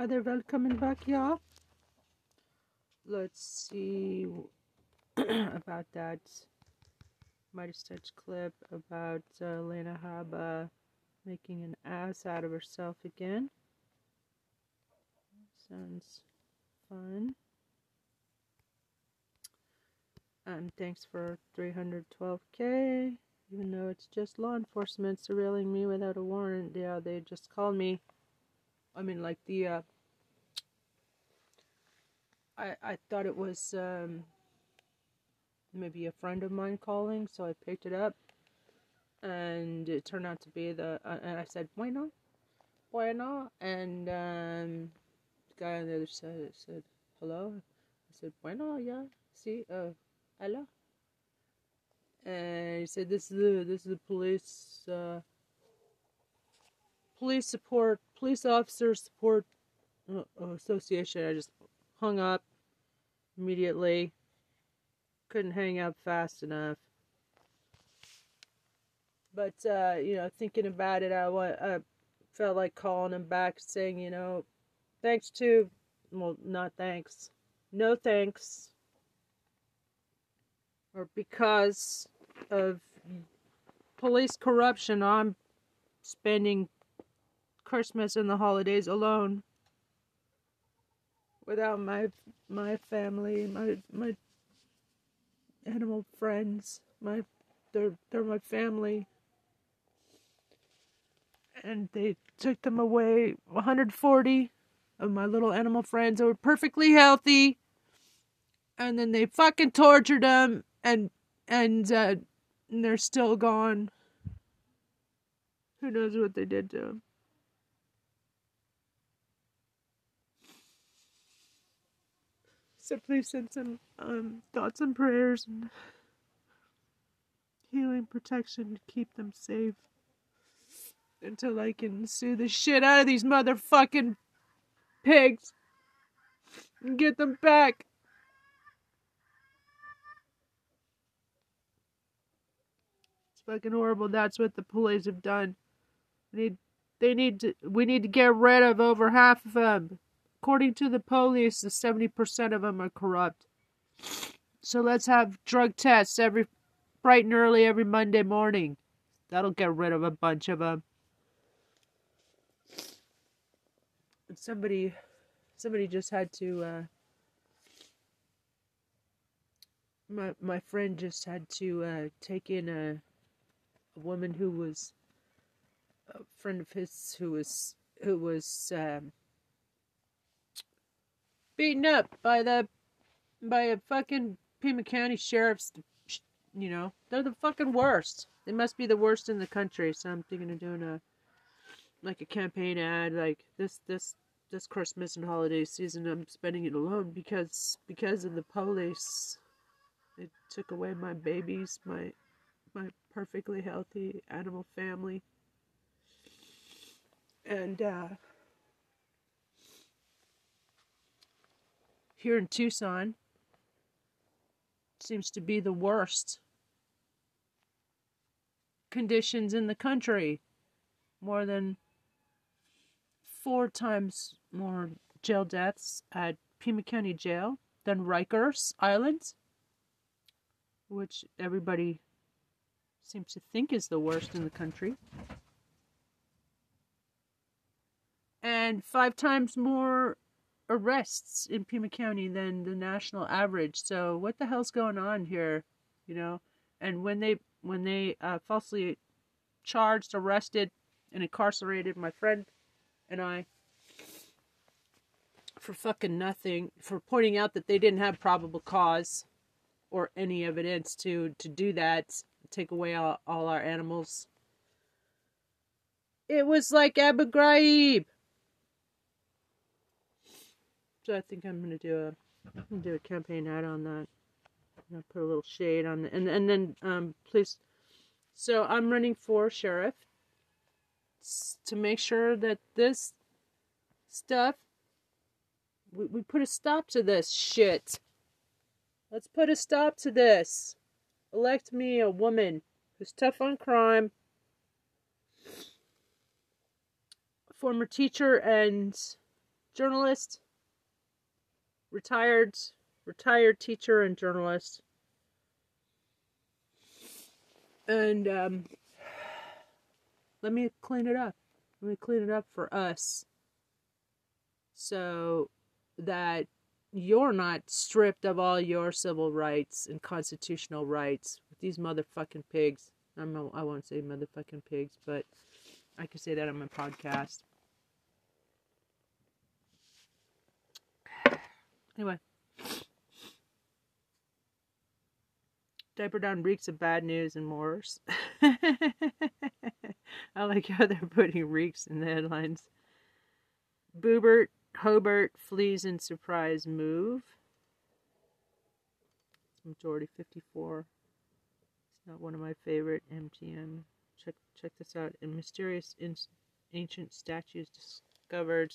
Are they welcoming back, y'all? Let's see about that MeidasTouch clip about uh, Lena Habba making an ass out of herself again. Sounds fun. And thanks for 312k. Even though it's just law enforcement surveilling me without a warrant, yeah, they just called me. I mean, like the uh, I I thought it was um, maybe a friend of mine calling, so I picked it up, and it turned out to be the. Uh, and I said, "Bueno, bueno," and um, the guy on the other side said, "Hello." I said, "Bueno, yeah, see, uh, hello." And he said, "This is the this is the police." Uh, police support, police officer support uh, association. I just hung up immediately. Couldn't hang up fast enough. But uh, you know, thinking about it, I, I felt like calling him back, saying, you know, thanks to, well, not thanks, no thanks, or because of police corruption, I'm spending Christmas and the holidays alone without my my family, my my animal friends, my they're they're my family. And they took them away 140 of my little animal friends that were perfectly healthy. And then they fucking tortured them and and, uh, and they're still gone. Who knows what they did to them? So please send some um, thoughts and prayers and healing protection to keep them safe until I can sue the shit out of these motherfucking pigs and get them back. It's fucking horrible. That's what the police have done. They need, they need to. We need to get rid of over half of them. According to the police, the 70% of them are corrupt. So let's have drug tests every bright and early every Monday morning. That'll get rid of a bunch of them. And somebody, somebody just had to. Uh, my my friend just had to uh, take in a a woman who was a friend of his who was who was um, beaten up by the by a fucking Pima County sheriff's. You know, they're the fucking worst. They must be the worst in the country. So I'm thinking of doing a like a campaign ad, like this this this Christmas and holiday season. I'm spending it alone because because of the police. It took away my babies, my my perfectly healthy animal family, and uh, here in Tucson seems to be the worst conditions in the country. More than four times more jail deaths at Pima County Jail than Rikers Island, which everybody seems to think is the worst in the country. And five times more arrests in Pima County than the national average. So what the hell's going on here? You know, and when they when they uh, falsely charged, arrested, and incarcerated my friend and I for fucking nothing for pointing out that they didn't have probable cause or any evidence to to do that take away all, all our animals it was like abu ghraib so I think I'm gonna do a do a campaign ad on that. Gonna put a little shade on the, and and then um please. So I'm running for sheriff to make sure that this stuff we, we put a stop to this shit. Let's put a stop to this. Elect me a woman who's tough on crime, former teacher and journalist, retired retired teacher and journalist. And um, let me clean it up. Let me clean it up for us so that you're not stripped of all your civil rights and constitutional rights with these motherfucking pigs. I'm, I won't say motherfucking pigs, but I can say that on my podcast. Anyway. Diaper Down reeks of bad news and worse. I like how they're putting reeks in the headlines. Boebert, Hobart flees in surprise move. Majority 54. It's not one of my favorite MTM. Check check this out. In mysterious ancient statues discovered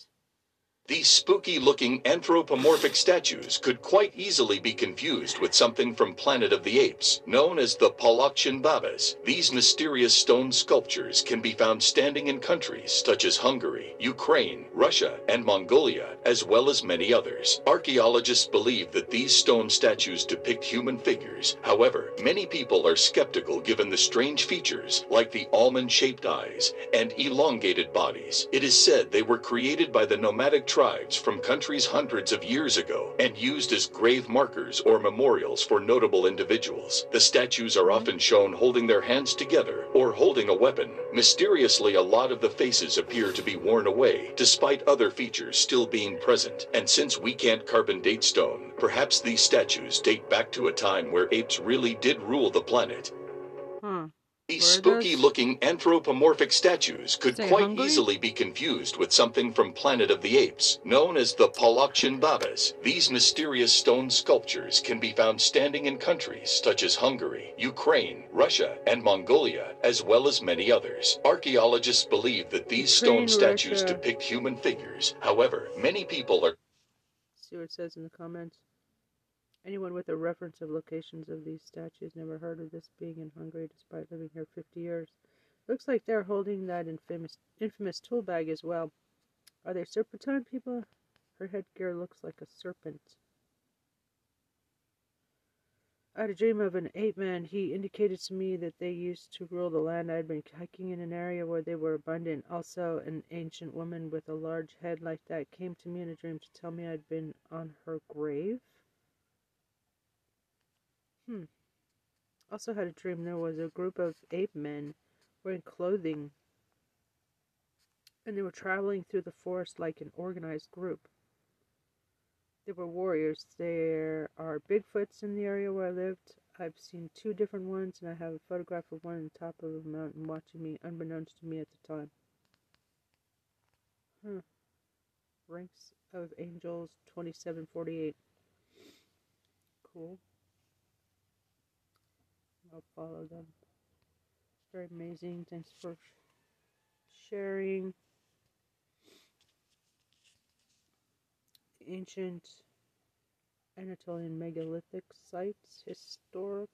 these spooky looking anthropomorphic statues could quite easily be confused with something from Planet of the Apes, known as the Palakchin Babas. These mysterious stone sculptures can be found standing in countries such as Hungary, Ukraine, Russia, and Mongolia, as well as many others. Archaeologists believe that these stone statues depict human figures. However, many people are skeptical given the strange features, like the almond shaped eyes and elongated bodies. It is said they were created by the nomadic tribes from countries hundreds of years ago and used as grave markers or memorials for notable individuals. The statues are often shown holding their hands together or holding a weapon. Mysteriously, a lot of the faces appear to be worn away, despite other features still being present. And since we can't carbon date stone, perhaps these statues date back to a time where apes really did rule the planet. Huh. These spooky looking anthropomorphic statues could quite hungry? easily be confused with something from Planet of the Apes, known as the Palakchin Babas. These mysterious stone sculptures can be found standing in countries such as Hungary, Ukraine, Russia, and Mongolia, as well as many others. Archaeologists believe that these Ukraine, stone statues Russia. depict human figures. However, many people are See what it says in the comments. Anyone with a reference of locations of these statues never heard of this being in Hungary despite living here 50 years. Looks like they're holding that infamous, infamous tool bag as well. Are they serpentine people? Her headgear looks like a serpent. I had a dream of an ape man. He indicated to me that they used to rule the land. I had been hiking in an area where they were abundant. Also, an ancient woman with a large head like that came to me in a dream to tell me I'd been on her grave. Hmm. Also had a dream there was a group of ape men wearing clothing and they were traveling through the forest like an organized group. They were warriors. There are Bigfoots in the area where I lived. I've seen two different ones, and I have a photograph of one on the top of a mountain watching me, unbeknownst to me at the time. Huh. Ranks of Angels 2748. Cool. Follow them. It's Very amazing. Thanks for sharing. The Ancient Anatolian megalithic sites, historic.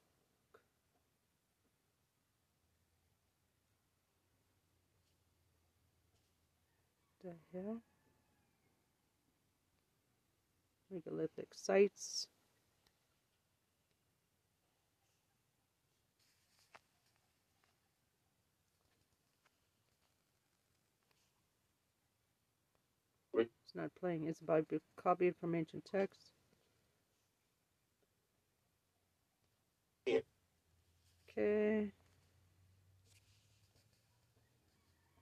The hell? Megalithic sites. It's not playing. It's copied from ancient. Yeah. Okay.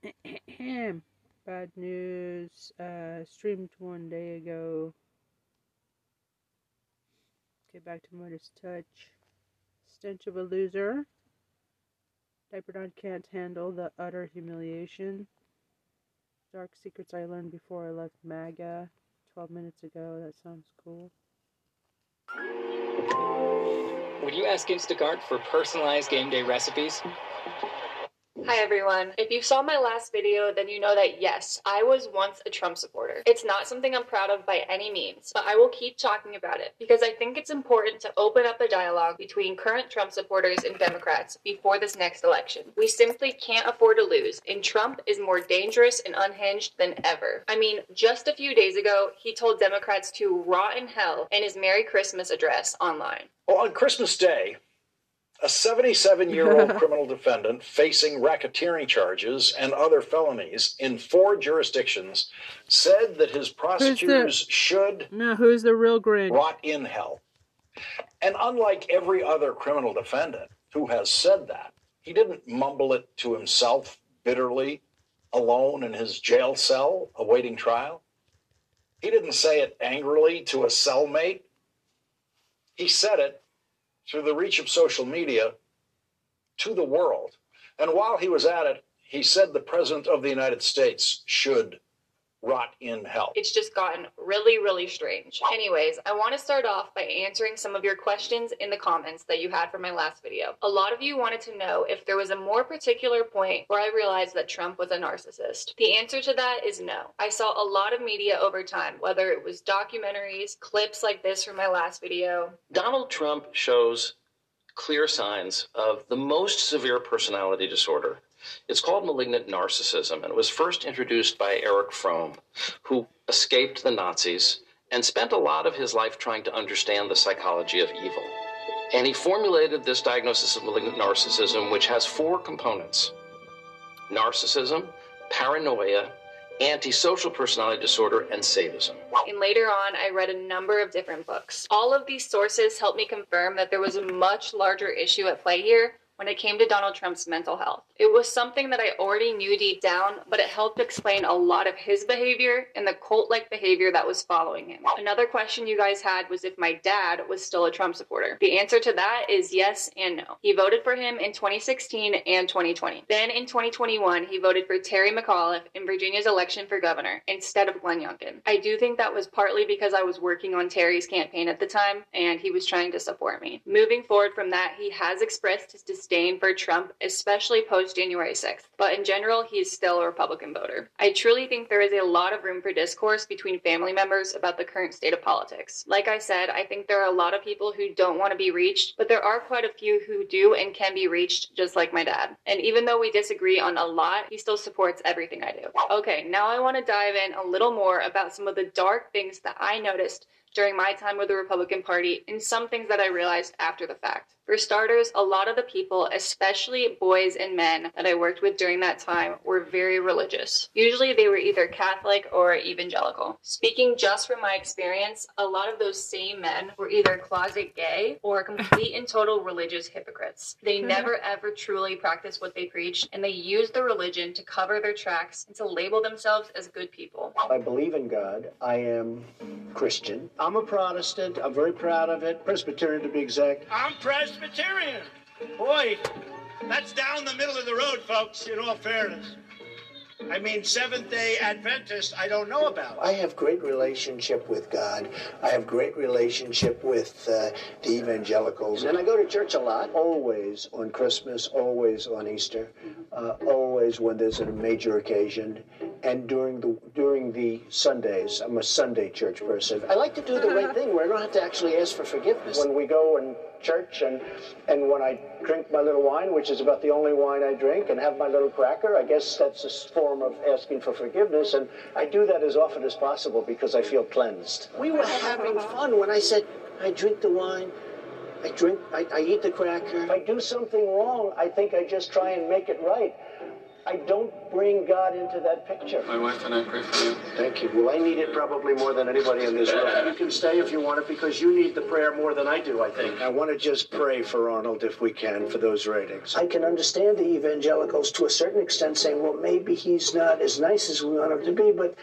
Bad news. Uh, streamed one day ago. Okay, back to Midas Touch. Stench of a loser. Diaperdon can't handle the utter humiliation. Dark secrets I learned before I left MAGA 12 minutes ago. That sounds cool. Would you ask Instacart for personalized game day recipes? Hi everyone. If you saw my last video, then you know that yes, I was once a Trump supporter. It's not something I'm proud of by any means, but I will keep talking about it because I think it's important to open up a dialogue between current Trump supporters and Democrats before this next election. We simply can't afford to lose, and Trump is more dangerous and unhinged than ever. I mean, just a few days ago, he told Democrats to rot in hell in his Merry Christmas address online. Well, on Christmas Day, a 77 year old criminal defendant facing racketeering charges and other felonies in four jurisdictions said that his prosecutors should No, who's the real Grinch? rot in hell. And unlike every other criminal defendant who has said that, he didn't mumble it to himself bitterly, alone in his jail cell awaiting trial. He didn't say it angrily to a cellmate. He said it through the reach of social media to the world. And while he was at it, he said the President of the United States should rot in hell. It's just gotten really, really strange. Anyways, I want to start off by answering some of your questions in the comments that you had for my last video. A lot of you wanted to know if there was a more particular point where I realized that Trump was a narcissist. The answer to that is no. I saw a lot of media over time, whether it was documentaries, clips like this from my last video. Donald Trump shows clear signs of the most severe personality disorder. It's called malignant narcissism, and it was first introduced by Eric Fromm, who escaped the Nazis and spent a lot of his life trying to understand the psychology of evil. And he formulated this diagnosis of malignant narcissism, which has four components narcissism, paranoia, antisocial personality disorder, and sadism. And later on, I read a number of different books. All of these sources helped me confirm that there was a much larger issue at play here when it came to Donald Trump's mental health. It was something that I already knew deep down, but it helped explain a lot of his behavior and the cult like behavior that was following him. Another question you guys had was if my dad was still a Trump supporter. The answer to that is yes and no. He voted for him in 2016 and 2020. Then in 2021, he voted for Terry McAuliffe in Virginia's election for governor instead of Glenn Youngkin. I do think that was partly because I was working on Terry's campaign at the time and he was trying to support me. Moving forward from that, he has expressed his disdain for Trump, especially post January 6th, but in general, he is still a Republican voter. I truly think there is a lot of room for discourse between family members about the current state of politics. Like I said, I think there are a lot of people who don't want to be reached, but there are quite a few who do and can be reached, just like my dad. And even though we disagree on a lot, he still supports everything I do. Okay, now I want to dive in a little more about some of the dark things that I noticed during my time with the Republican Party and some things that I realized after the fact. For starters, a lot of the people, especially boys and men that I worked with during that time, were very religious. Usually they were either Catholic or evangelical. Speaking just from my experience, a lot of those same men were either closet gay or complete and total religious hypocrites. They mm-hmm. never ever truly practiced what they preached, and they used the religion to cover their tracks and to label themselves as good people. I believe in God. I am Christian. I'm a Protestant. I'm very proud of it. Presbyterian to be exact. I'm Presbyterian. Boy, that's down the middle of the road, folks, in all fairness. I mean, Seventh day Adventist, I don't know about. I have great relationship with God. I have great relationship with uh, the evangelicals. And I go to church a lot, always on Christmas, always on Easter, uh, always when there's a major occasion, and during the during the Sundays. I'm a Sunday church person. I like to do the right thing where I don't have to actually ask for forgiveness. When we go and church and and when I drink my little wine, which is about the only wine I drink, and have my little cracker, I guess that's a form of asking for forgiveness, and I do that as often as possible because I feel cleansed. We were having fun when I said I drink the wine. I drink, I, I eat the cracker. If I do something wrong, I think I just try and make it right. I don't bring God into that picture. My wife and I pray for you. Thank you. Well, I need it probably more than anybody in this room. You can stay if you want it because you need the prayer more than I do, I think. I want to just pray for Arnold if we can for those ratings. I can understand the evangelicals to a certain extent saying, well, maybe he's not as nice as we want him to be, but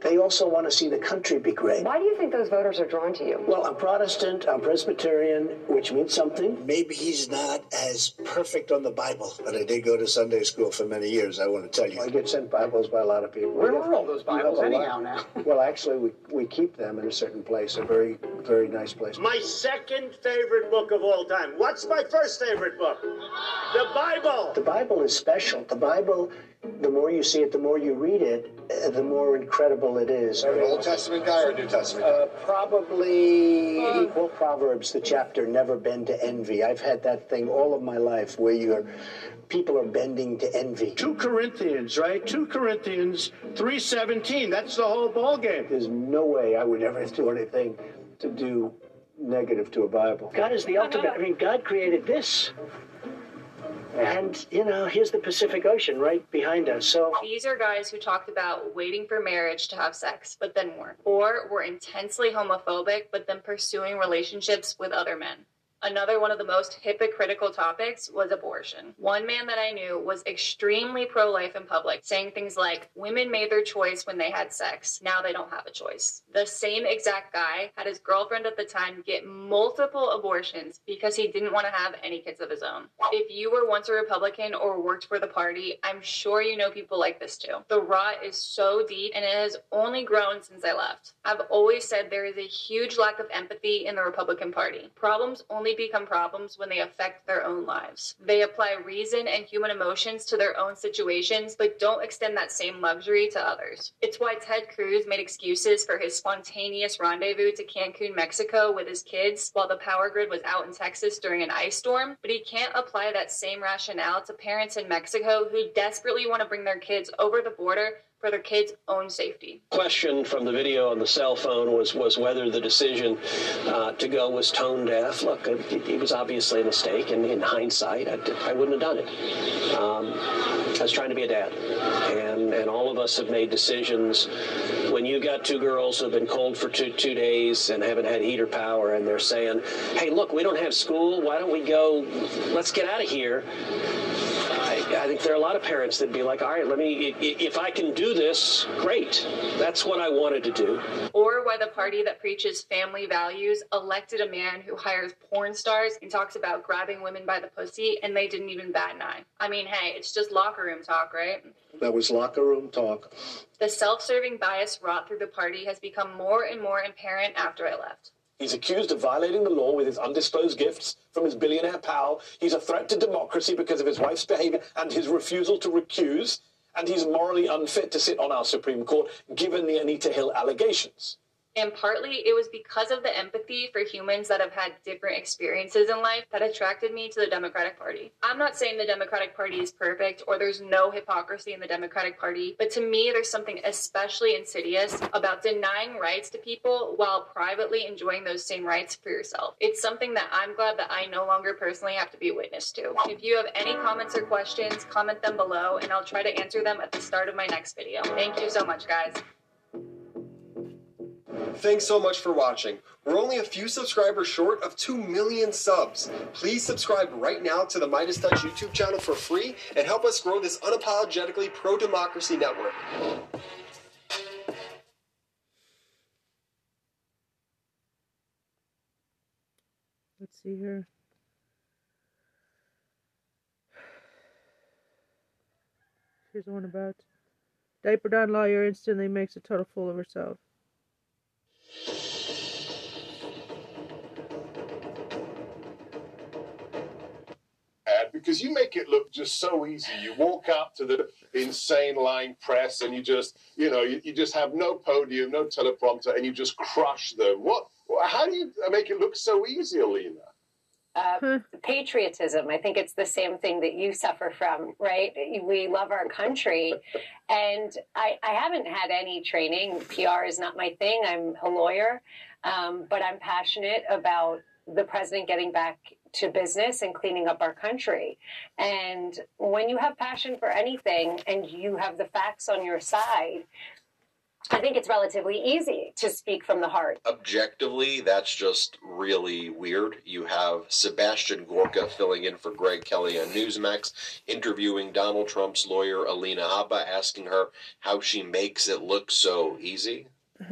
They also want to see the country be great. Why do you think those voters are drawn to you? Well, I'm Protestant, I'm Presbyterian, which means something. Maybe he's not as perfect on the Bible, but I did go to Sunday school for many years, I want to tell you. I get sent Bibles by a lot of people. Where are all those Bibles anyhow now? Well, actually, we, we keep them in a certain place, a very, very nice place. My second favorite book of all time. What's my first favorite book? The Bible. The Bible is special. The Bible, the more you see it, the more you read it, uh, the more incredible it is. An Old Testament guy or a New Testament guy? Uh, probably equal Proverbs, the chapter "Never bend to envy." I've had that thing all of my life, where you're people are bending to envy. 2 Corinthians, right? 2 Corinthians 3:17. That's the whole ball game. There's no way I would ever do anything to do negative to a Bible. God is the ultimate. I mean, God created this. And, you know, here's the Pacific Ocean right behind us. So These are guys who talked about waiting for marriage to have sex, but then weren't. Or were intensely homophobic, but then pursuing relationships with other men. Another one of the most hypocritical topics was abortion. One man that I knew was extremely pro life in public, saying things like, Women made their choice when they had sex. Now they don't have a choice. The same exact guy had his girlfriend at the time get multiple abortions because he didn't want to have any kids of his own. If you were once a Republican or worked for the party, I'm sure you know people like this too. The rot is so deep and it has only grown since I left. I've always said there is a huge lack of empathy in the Republican Party. Problems only become problems when they affect their own lives. They apply reason and human emotions to their own situations, but don't extend that same luxury to others. It's why Ted Cruz made excuses for his spontaneous rendezvous to Cancun, Mexico with his kids while the power grid was out in Texas during an ice storm, but he can't apply that same rationale to parents in Mexico who desperately want to bring their kids over the border for their kids' own safety. question from the video on the cell phone was was whether the decision uh, to go was tone deaf. Look, it, it was obviously a mistake, and in hindsight, I, I wouldn't have done it. Um, I was trying to be a dad, and and all of us have made decisions. When you've got two girls who've been cold for two two days and haven't had heater power, and they're saying, "Hey, look, we don't have school. Why don't we go? Let's get out of here." I, I think there are a lot of parents that'd be like, all right, let me, i- i- if I can do this, great. That's what I wanted to do. Or why the party that preaches family values elected a man who hires porn stars and talks about grabbing women by the pussy and they didn't even bat an eye. I mean, hey, it's just locker room talk, right? that was locker room talk. The self serving bias wrought through the party has become more and more apparent after I left. He's accused of violating the law with his undisclosed gifts from his billionaire pal. He's a threat to democracy because of his wife's behavior and his refusal to recuse. And he's morally unfit to sit on our Supreme Court, given the Anita Hill allegations. And partly it was because of the empathy for humans that have had different experiences in life that attracted me to the Democratic Party. I'm not saying the Democratic Party is perfect or there's no hypocrisy in the Democratic Party, but to me, there's something especially insidious about denying rights to people while privately enjoying those same rights for yourself. It's something that I'm glad that I no longer personally have to be witness to. If you have any comments or questions, comment them below and I'll try to answer them at the start of my next video. Thank you so much, guys. Thanks so much for watching. We're only a few subscribers short of 2 million subs. Please subscribe right now to the MeidasTouch YouTube channel for free and help us grow this unapologetically pro democracy network. Let's see here. Here's one about diaper down lawyer instantly makes a total fool of herself. Ad because you make it look just so easy. You walk up to the insane line press and you just, you know, you, you just have no podium, no teleprompter, and you just crush them. What? How do you make it look so easy, Alina? Uh, patriotism. I think it's the same thing that you suffer from, right? We love our country. And I, I haven't had any training. PR is not my thing. I'm a lawyer. Um, but I'm passionate about the president getting back to business and cleaning up our country. And when you have passion for anything and you have the facts on your side, I think it's relatively easy to speak from the heart. Objectively, that's just really weird. You have Sebastian Gorka filling in for Greg Kelly on Newsmax, interviewing Donald Trump's lawyer Alina Habba, asking her how she makes it look so easy.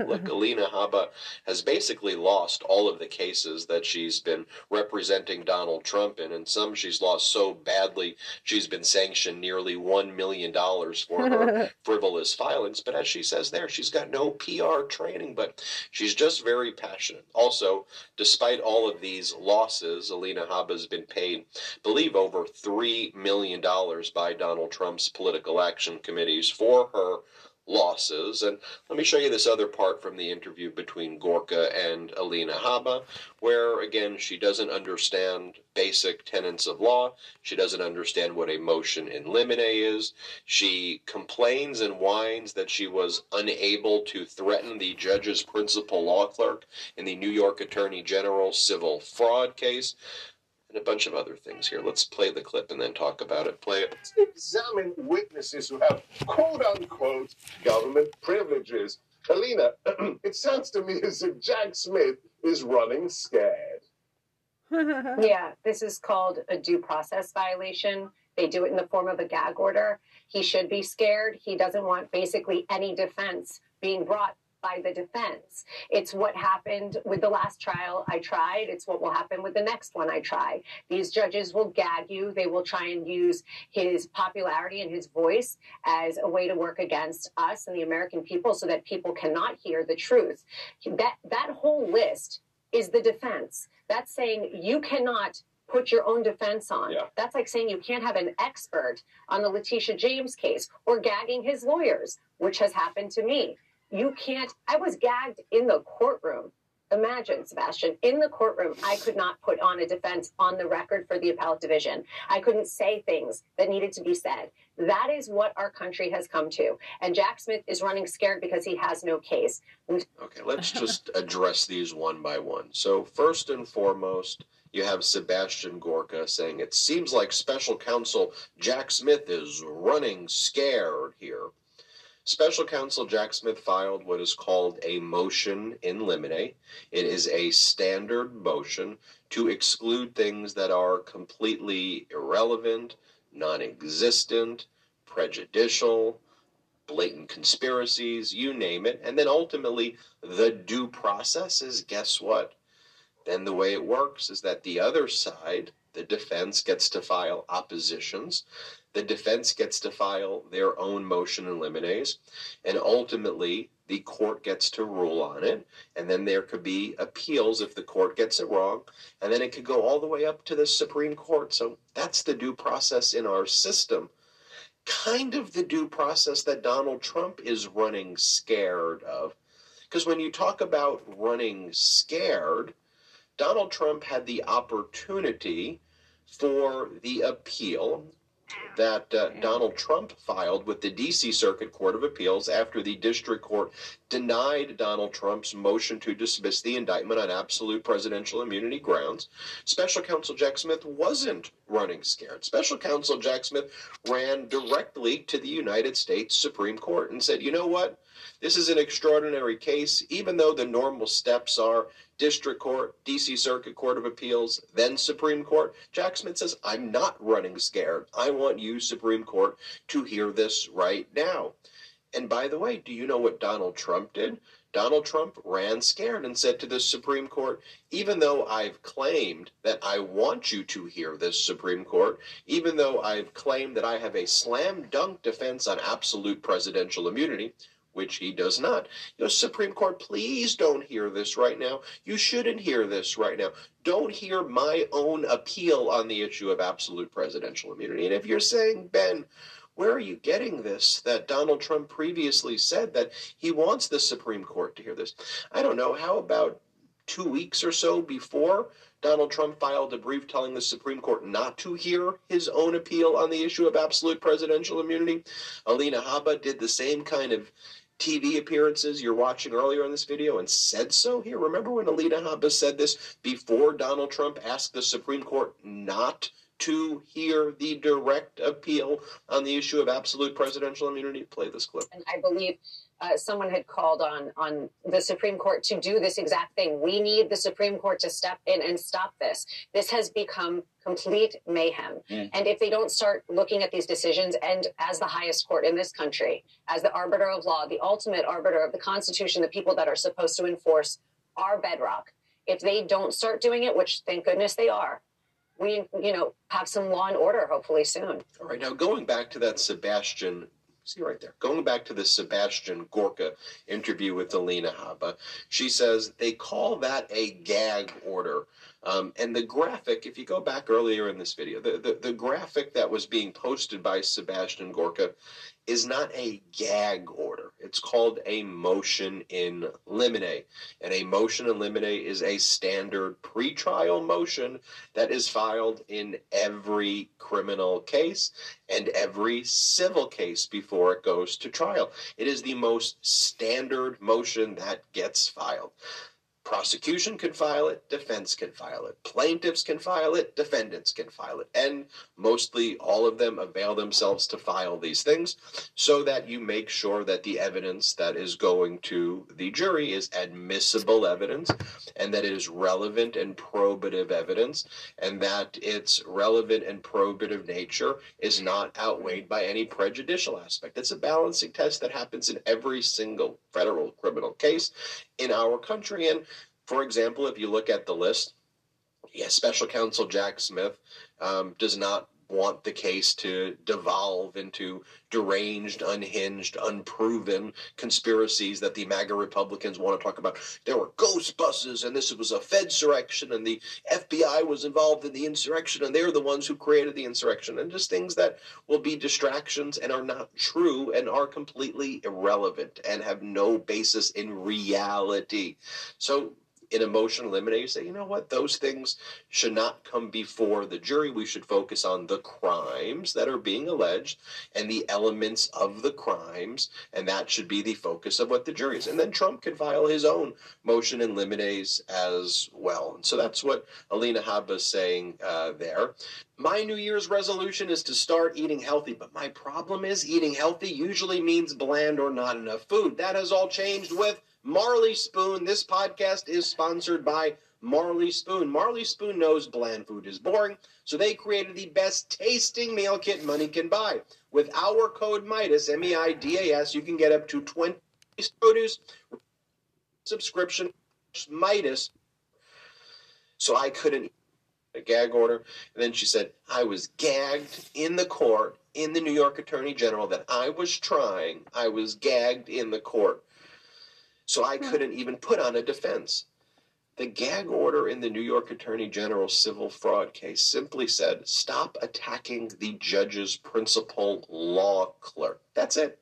Look, Alina Habba has basically lost all of the cases that she's been representing Donald Trump in, and some she's lost so badly she's been sanctioned nearly $1 million for her frivolous filings. But as she says there, she's got no PR training, but she's just very passionate. Also, despite all of these losses, Alina Habba has been paid, I believe, over $3 million by Donald Trump's political action committees for her losses. And let me show you this other part from the interview between Gorka and Alina Habba, where again she doesn't understand basic tenets of law. She doesn't understand what a motion in limine is. She complains and whines that she was unable to threaten the judge's principal law clerk in the New York Attorney General civil fraud case and a bunch of other things here. Let's play the clip and then talk about it. Play it. examine witnesses who have quote unquote government privileges. Alina, it sounds to me as if Jack Smith is running scared. yeah, this is called a due process violation. They do it in the form of a gag order. He should be scared. He doesn't want basically any defense being brought by the defense. It's what happened with the last trial I tried. It's what will happen with the next one I try. These judges will gag you. They will try and use his popularity and his voice as a way to work against us and the American people so that people cannot hear the truth. That that whole list is the defense. That's saying you cannot put your own defense on. Yeah. That's like saying you can't have an expert on the Letitia James case or gagging his lawyers, which has happened to me. You can't, I was gagged in the courtroom. Imagine, Sebastian, in the courtroom, I could not put on a defense on the record for the appellate division. I couldn't say things that needed to be said. That is what our country has come to. And Jack Smith is running scared because he has no case. Okay, let's just address these one by one. So, first and foremost, you have Sebastian Gorka saying it seems like special counsel Jack Smith is running scared here. Special counsel Jack Smith filed what is called a motion in limine. It is a standard motion to exclude things that are completely irrelevant, non existent, prejudicial, blatant conspiracies, you name it. And then ultimately, the due process is guess what? Then the way it works is that the other side, the defense, gets to file oppositions. The defense gets to file their own motion in limines, and ultimately the court gets to rule on it. And then there could be appeals if the court gets it wrong, and then it could go all the way up to the Supreme Court. So that's the due process in our system. Kind of the due process that Donald Trump is running scared of. Because when you talk about running scared, Donald Trump had the opportunity for the appeal that uh, Donald Trump filed with the D.C. Circuit Court of Appeals after the district court denied Donald Trump's motion to dismiss the indictment on absolute presidential immunity grounds. Special counsel Jack Smith wasn't running scared. Special counsel Jack Smith ran directly to the United States Supreme Court and said, you know what? This is an extraordinary case, even though the normal steps are district court, DC Circuit Court of Appeals, then Supreme Court. Jack Smith says, I'm not running scared. I want you, Supreme Court, to hear this right now. And by the way, do you know what Donald Trump did? Donald Trump ran scared and said to the Supreme Court, even though I've claimed that I want you to hear this, Supreme Court, even though I've claimed that I have a slam dunk defense on absolute presidential immunity, which he does not. You know, Supreme Court, please don't hear this right now. You shouldn't hear this right now. Don't hear my own appeal on the issue of absolute presidential immunity. And if you're saying, Ben, where are you getting this? That Donald Trump previously said that he wants the Supreme Court to hear this. I don't know. How about two weeks or so before Donald Trump filed a brief telling the Supreme Court not to hear his own appeal on the issue of absolute presidential immunity? Alina Habba did the same kind of TV appearances you're watching earlier in this video and said so here. Remember when Alina Habba said this before Donald Trump asked the Supreme Court not to hear the direct appeal on the issue of absolute presidential immunity? Play this clip. And I believe uh, someone had called on on the Supreme Court to do this exact thing. We need the Supreme Court to step in and stop this. This has become complete mayhem. Mm. And if they don't start looking at these decisions and as the highest court in this country, as the arbiter of law, the ultimate arbiter of the Constitution, the people that are supposed to enforce our bedrock, if they don't start doing it, which thank goodness they are, we you know have some law and order hopefully soon. All right, now going back to that Sebastian, see right there, going back to the Sebastian Gorka interview with Alina Habba, she says they call that a gag order. Um, and the graphic, if you go back earlier in this video, the, the, the graphic that was being posted by Sebastian Gorka is not a gag order. It's called a motion in limine. And a motion in limine is a standard pretrial motion that is filed in every criminal case and every civil case before it goes to trial. It is the most standard motion that gets filed. Prosecution can file it, defense can file it, plaintiffs can file it, defendants can file it, and mostly all of them avail themselves to file these things so that you make sure that the evidence that is going to the jury is admissible evidence and that it is relevant and probative evidence and that its relevant and probative nature is not outweighed by any prejudicial aspect. It's a balancing test that happens in every single federal criminal case in our country. And for example, if you look at the list, yeah, special counsel Jack Smith um, does not want the case to devolve into deranged, unhinged, unproven conspiracies that the MAGA Republicans want to talk about. There were ghost buses, and this was a Fed insurrection, and the FBI was involved in the insurrection, and they're the ones who created the insurrection, and just things that will be distractions and are not true and are completely irrelevant and have no basis in reality. So in a motion in limine, you say, you know what, those things should not come before the jury. We should focus on the crimes that are being alleged and the elements of the crimes, and that should be the focus of what the jury is. And then Trump can file his own motion in limines as well. And so that's what Alina Habba is saying uh, there. My New Year's resolution is to start eating healthy, but my problem is eating healthy usually means bland or not enough food. That has all changed with Marley Spoon. This podcast is sponsored by Marley Spoon. Marley Spoon knows bland food is boring, so they created the best tasting meal kit money can buy. With our code MIDAS, M E I D A S, you can get up to 20 produce subscription Midas. So I couldn't a gag order. And then she said, I was gagged in the court in the New York Attorney General that I was trying. I was gagged in the court. So I hmm. couldn't even put on a defense. The gag order in the New York Attorney General civil fraud case simply said stop attacking the judge's principal law clerk. That's it.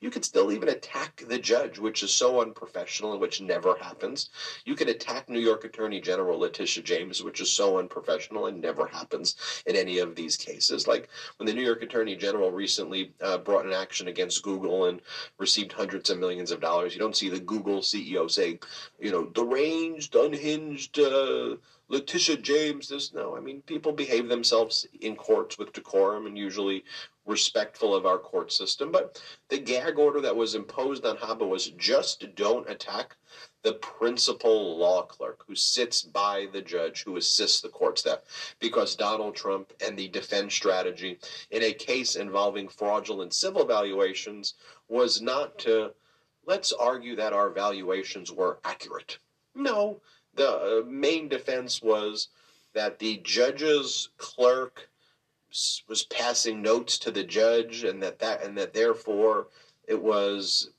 You could still even attack the judge, which is so unprofessional and which never happens. You could attack New York Attorney General Letitia James, which is so unprofessional and never happens in any of these cases. Like when the New York Attorney General recently uh, brought an action against Google and received hundreds of millions of dollars, you don't see the Google CEO saying, you know, deranged, unhinged, uh, Letitia James, this. No, I mean, people behave themselves in courts with decorum and usually respectful of our court system. But the gag order that was imposed on Habba was just don't attack the principal law clerk who sits by the judge who assists the court staff because Donald Trump and the defense strategy in a case involving fraudulent civil valuations was not to let's argue that our valuations were accurate. No, the uh, main defense was that the judge's clerk was passing notes to the judge and that that and that therefore it was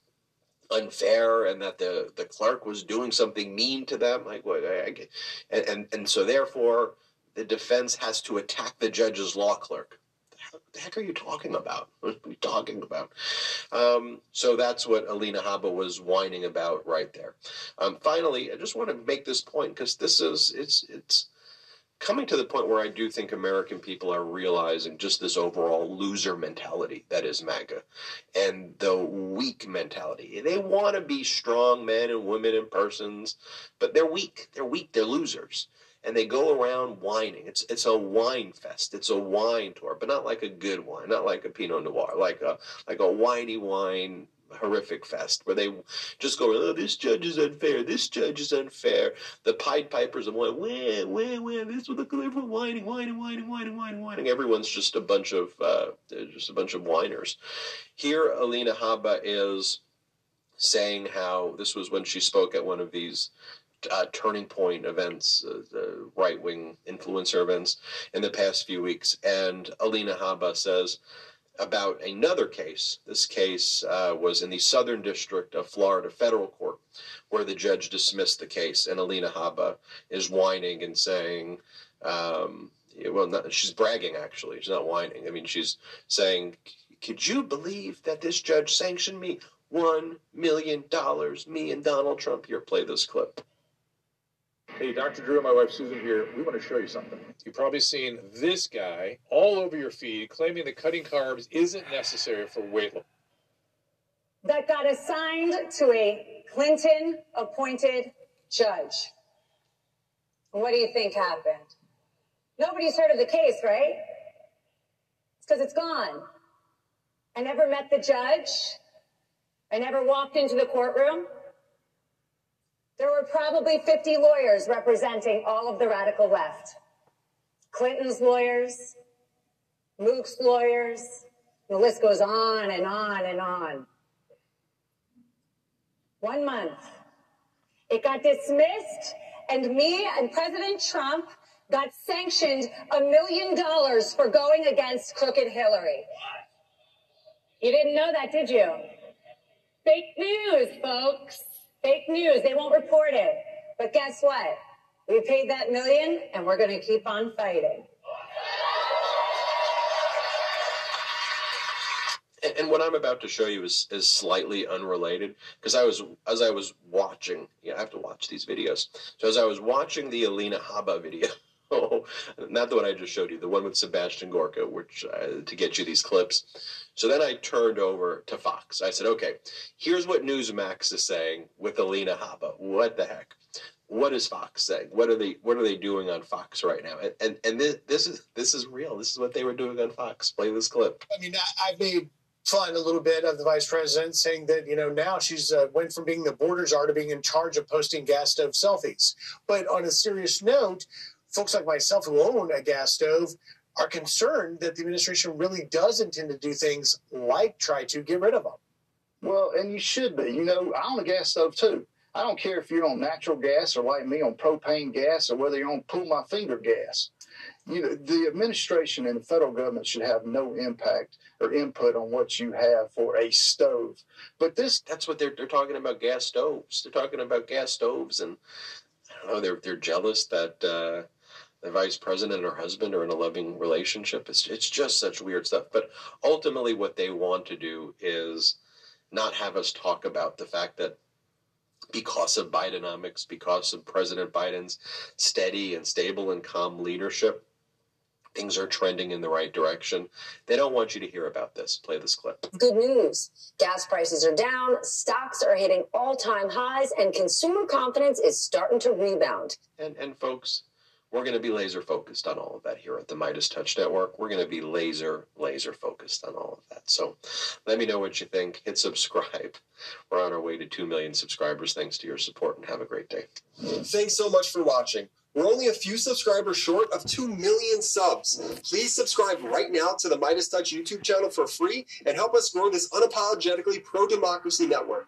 unfair and that the the clerk was doing something mean to them like what and, and and so therefore the defense has to attack the judge's law clerk what the heck are you talking about? What are you talking about? Um, so that's what Alina Habba was whining about right there. Um, finally, I just want to make this point because this is it's it's coming to the point where I do think American people are realizing just this overall loser mentality that is MAGA and the weak mentality. They want to be strong men and women and persons, but they're weak. They're weak. They're losers and they go around whining. It's it's a wine fest. It's a wine tour, but not like a good wine, not like a Pinot Noir, like a like a whiny wine horrific fest where they just go, oh, this judge is unfair, this judge is unfair. The Pied Pipers of one, wah, wah, wah, this was the clever whining, whining, whining, whining, whining, whining. Everyone's just a bunch of, uh, just a bunch of whiners. Here, Alina Habba is saying how this was when she spoke at one of these uh, turning point events, uh, the right wing influencer events in the past few weeks. And Alina Habba says, about another case. This case uh, was in the Southern District of Florida Federal Court, where the judge dismissed the case, and Alina Habba is whining and saying, um, well, not, she's bragging actually. She's not whining. I mean, she's saying, "Could you believe that this judge sanctioned me one million dollars? Me and Donald Trump." Here, play this clip. Hey, Dr. Drew, my wife Susan here. We want to show you something. You've probably seen this guy all over your feed claiming that cutting carbs isn't necessary for weight loss. That got assigned to a Clinton appointed judge. What do you think happened? Nobody's heard of the case, right? It's because it's gone. I never met the judge. I never walked into the courtroom. There were probably 50 lawyers representing all of the radical left. Clinton's lawyers, Mook's lawyers, the list goes on and on and on. One month. It got dismissed, and me and President Trump got sanctioned a million dollars for going against crooked Hillary. You didn't know that, did you? Fake news, folks. Fake news. They won't report it. But guess what? We paid that million and we're going to keep on fighting. And what I'm about to show you is, is slightly unrelated because I was as I was watching. Yeah, I have to watch these videos. So as I was watching the Alina Habba video, oh, not the one I just showed you, the one with Sebastian Gorka, which uh, to get you these clips. So then I turned over to Fox. I said, okay, here's what Newsmax is saying with Alina Habba. What the heck? What is Fox saying? What are they What are they doing on Fox right now? And and, and this, this is this is real. This is what they were doing on Fox. Play this clip. I mean, I, I've made fun a little bit of the vice president, saying that you know now she's uh, went from being the border czar to being in charge of posting gas stove selfies. But on a serious note, folks like myself who own a gas stove are concerned that the administration really does intend to do things like try to get rid of them. Well, and you should be. You know, I own a gas stove too. I don't care if you're on natural gas or like me on propane gas or whether you're on pull my finger gas. You know, the administration and the federal government should have no impact or input on what you have for a stove. But this that's what they're they're talking about gas stoves. They're talking about gas stoves and I don't know, they're they're jealous that uh the vice president and her husband are in a loving relationship. It's it's just such weird stuff. But ultimately, what they want to do is not have us talk about the fact that because of Bidenomics, because of President Biden's steady and stable and calm leadership, things are trending in the right direction. They don't want you to hear about this. Play this clip. Good news. Gas prices are down, stocks are hitting all time highs, and consumer confidence is starting to rebound. And and folks, we're going to be laser focused on all of that here at the MeidasTouch Network. We're going to be laser, laser focused on all of that. So let me know what you think. Hit subscribe. We're on our way to 2 million subscribers thanks to your support and have a great day. Thanks so much for watching. We're only a few subscribers short of 2 million subs. Please subscribe right now to the MeidasTouch YouTube channel for free and help us grow this unapologetically pro democracy network.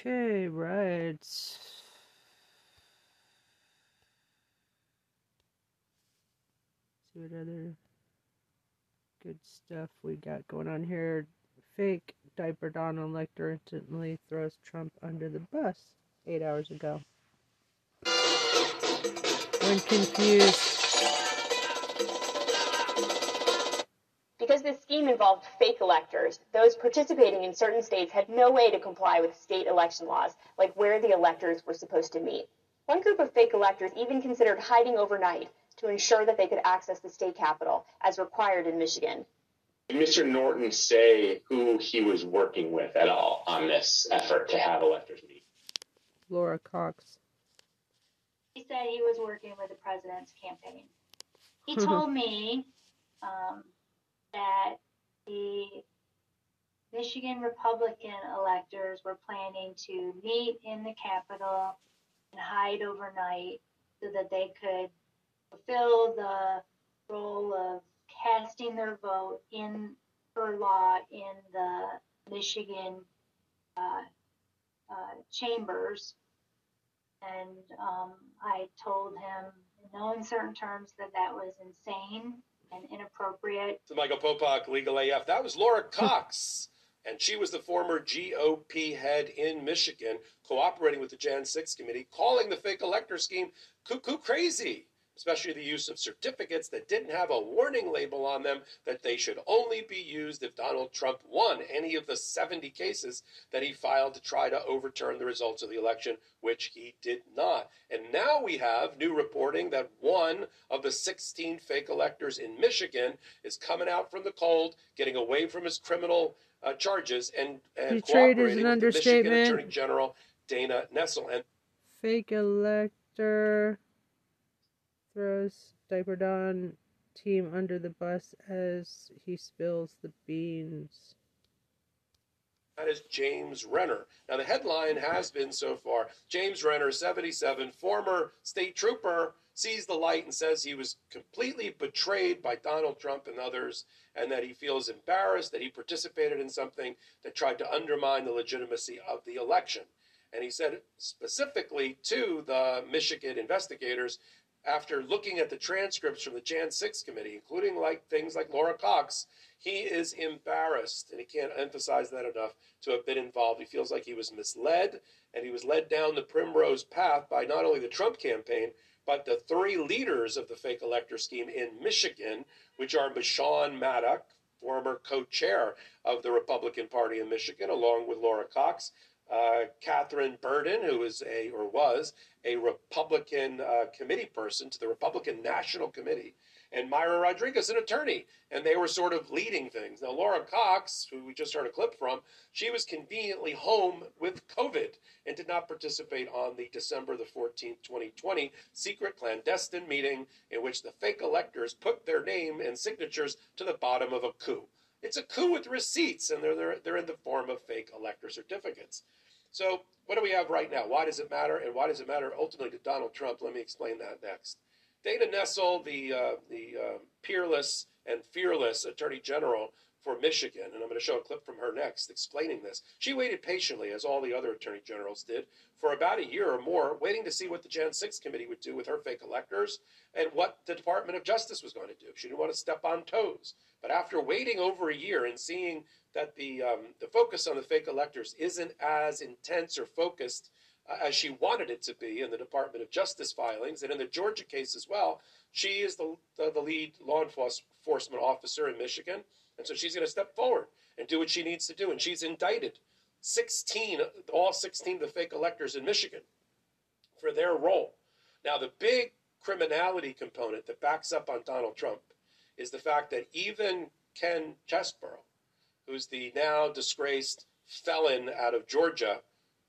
Okay, right. See what other good stuff we got going on here. Fake diaper Donald Lecter instantly throws Trump under the bus eight hours ago. When confused. Because this scheme involved fake electors, those participating in certain states had no way to comply with state election laws, like where the electors were supposed to meet. One group of fake electors even considered hiding overnight to ensure that they could access the state capitol, as required in Michigan. Did Mr. Norton say who he was working with at all on this effort to have electors meet? Laura Cox. He said he was working with the president's campaign. He told me um, that the Michigan Republican electors were planning to meet in the Capitol and hide overnight so that they could fulfill the role of casting their vote in per law in the Michigan uh, uh, chambers. And um, I told him in no uncertain terms that that was insane and inappropriate. To Michael Popak, Legal AF. That was Laura Cox. and she was the former GOP head in Michigan, cooperating with the Jan 6 committee, calling the fake elector scheme cuckoo crazy especially the use of certificates that didn't have a warning label on them that they should only be used if Donald Trump won any of the 70 cases that he filed to try to overturn the results of the election, which he did not. And now we have new reporting that one of the 16 fake electors in Michigan is coming out from the cold, getting away from his criminal uh, charges, and, and is cooperating an with the Michigan. Attorney General Dana Nessel. And Fake elector throws Diaper Don team under the bus as he spills the beans. That is James Renner. Now, the headline has been so far James Renner, 77, former state trooper, sees the light and says he was completely betrayed by Donald Trump and others, and that he feels embarrassed that he participated in something that tried to undermine the legitimacy of the election. And he said specifically to the Michigan investigators after looking at the transcripts from the Jan 6 committee, including like things like Laura Cox, he is embarrassed, and he can't emphasize that enough, to have been involved. He feels like he was misled, and he was led down the primrose path by not only the Trump campaign, but the three leaders of the fake elector scheme in Michigan, which are Meshawn Maddock, former co-chair of the Republican Party in Michigan, along with Laura Cox, uh, Catherine Berden, who is a or was a Republican uh, committee person to the Republican National Committee, and Mayra Rodriguez, an attorney, and they were sort of leading things. Now, Laura Cox, who we just heard a clip from, she was conveniently home with COVID and did not participate on the December the 14th, 2020 secret clandestine meeting in which the fake electors put their name and signatures to the bottom of a coup. It's a coup with receipts, and they're, they're, they're in the form of fake elector certificates. So, what do we have right now? Why does it matter? And why does it matter ultimately to Donald Trump? Let me explain that next. Dana Nessel, the, uh, the uh, peerless and fearless Attorney General for Michigan, and I'm going to show a clip from her next explaining this. She waited patiently, as all the other Attorney Generals did, for about a year or more, waiting to see what the Jan 6 committee would do with her fake electors and what the Department of Justice was going to do. She didn't want to step on toes. But after waiting over a year and seeing that the, um, the focus on the fake electors isn't as intense or focused uh, as she wanted it to be in the Department of Justice filings and in the Georgia case as well. She is the, the, the lead law enforcement officer in Michigan, and so she's going to step forward and do what she needs to do. And she's indicted 16, all 16 of the fake electors in Michigan for their role. Now, the big criminality component that backs up on Donald Trump is the fact that even Ken Chesebro, who's the now disgraced felon out of Georgia,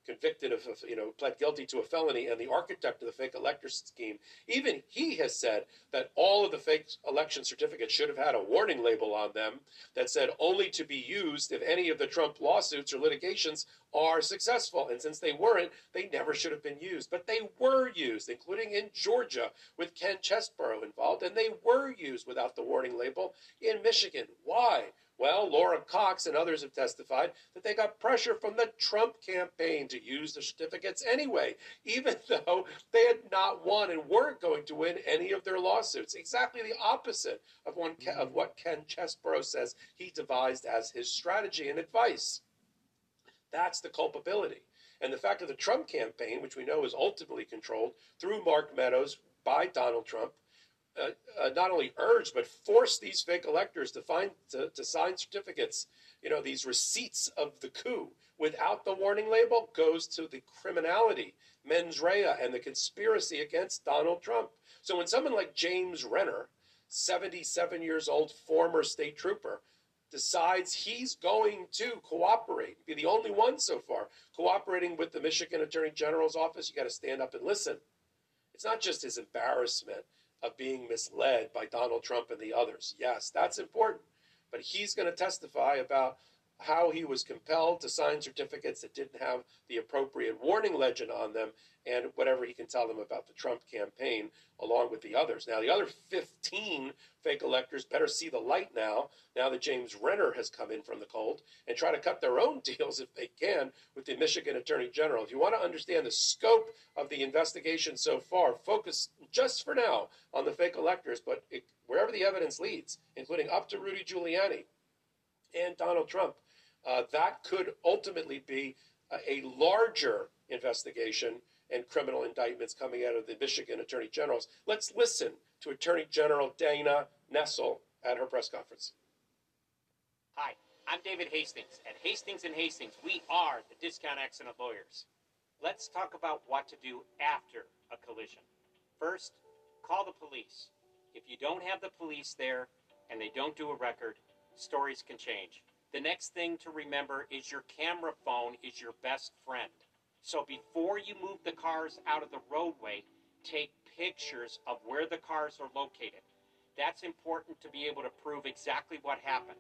convicted of, you know, pled guilty to a felony and the architect of the fake elector scheme, even he has said that all of the fake election certificates should have had a warning label on them that said only to be used if any of the Trump lawsuits or litigations are successful. And since they weren't, they never should have been used. But they were used, including in Georgia with Ken Chesebro involved, and they were used without the warning label in Michigan. Why? Well, Laura Cox and others have testified that they got pressure from the Trump campaign to use the certificates anyway, even though they had not won and weren't going to win any of their lawsuits. Exactly the opposite of, one, of mm-hmm. what Ken Chesebro says he devised as his strategy and advice. That's the culpability. And the fact that the Trump campaign, which we know is ultimately controlled through Mark Meadows by Donald Trump, uh, uh, not only urge but force these fake electors to find to, to sign certificates, you know, these receipts of the coup without the warning label goes to the criminality, mens rea, and the conspiracy against Donald Trump. So when someone like James Renner, 77 years old, former state trooper, decides he's going to cooperate, be the only one so far cooperating with the Michigan Attorney General's office, you got to stand up and listen. It's not just his embarrassment of being misled by Donald Trump and the others. Yes, that's important. But he's going to testify about how he was compelled to sign certificates that didn't have the appropriate warning legend on them and whatever he can tell them about the Trump campaign along with the others. Now, the other 15 fake electors better see the light now, now that James Renner has come in from the cold, and try to cut their own deals if they can with the Michigan Attorney General. If you want to understand the scope of the investigation so far, focus just for now on the fake electors, but it, wherever the evidence leads, including up to Rudy Giuliani and Donald Trump, uh, that could ultimately be a, a larger investigation and criminal indictments coming out of the Michigan Attorney Generals. Let's listen to Attorney General Dana Nessel at her press conference. Hi, I'm David Hastings. At Hastings and Hastings, we are the discount accident lawyers. Let's talk about what to do after a collision. First, call the police. If you don't have the police there and they don't do a record, stories can change. The next thing to remember is your camera phone is your best friend. So before you move the cars out of the roadway, take pictures of where the cars are located. That's important to be able to prove exactly what happened.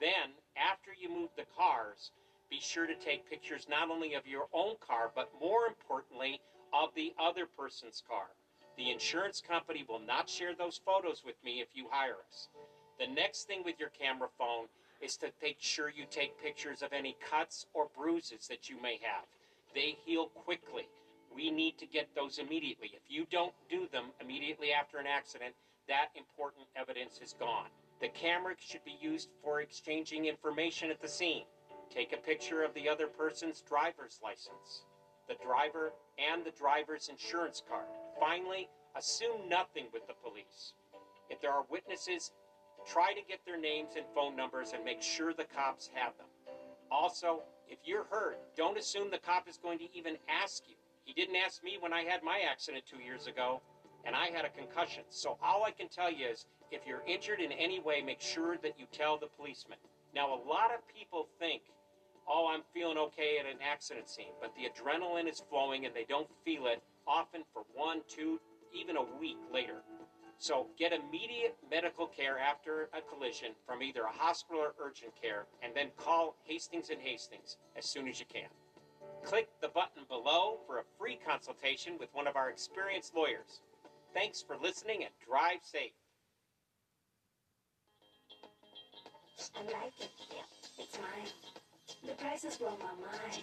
Then, after you move the cars, be sure to take pictures not only of your own car, but more importantly, of the other person's car. The insurance company will not share those photos with me if you hire us. The next thing with your camera phone is to make sure you take pictures of any cuts or bruises that you may have. They heal quickly. We need to get those immediately. If you don't do them immediately after an accident, that important evidence is gone. The camera should be used for exchanging information at the scene. Take a picture of the other person's driver's license, the driver, and the driver's insurance card. Finally, assume nothing with the police. If there are witnesses, try to get their names and phone numbers and make sure the cops have them. Also, if you're hurt, don't assume the cop is going to even ask you. He didn't ask me when I had my accident two years ago, and I had a concussion. So all I can tell you is if you're injured in any way, make sure that you tell the policeman. Now, a lot of people think, oh, I'm feeling okay at an accident scene, but the adrenaline is flowing and they don't feel it often for one, two, even a week later. So get immediate medical care after a collision from either a hospital or urgent care, and then call Hastings and Hastings as soon as you can. Click the button below for a free consultation with one of our experienced lawyers. Thanks for listening and drive safe. I like it. It's mine. The prices blow my mind.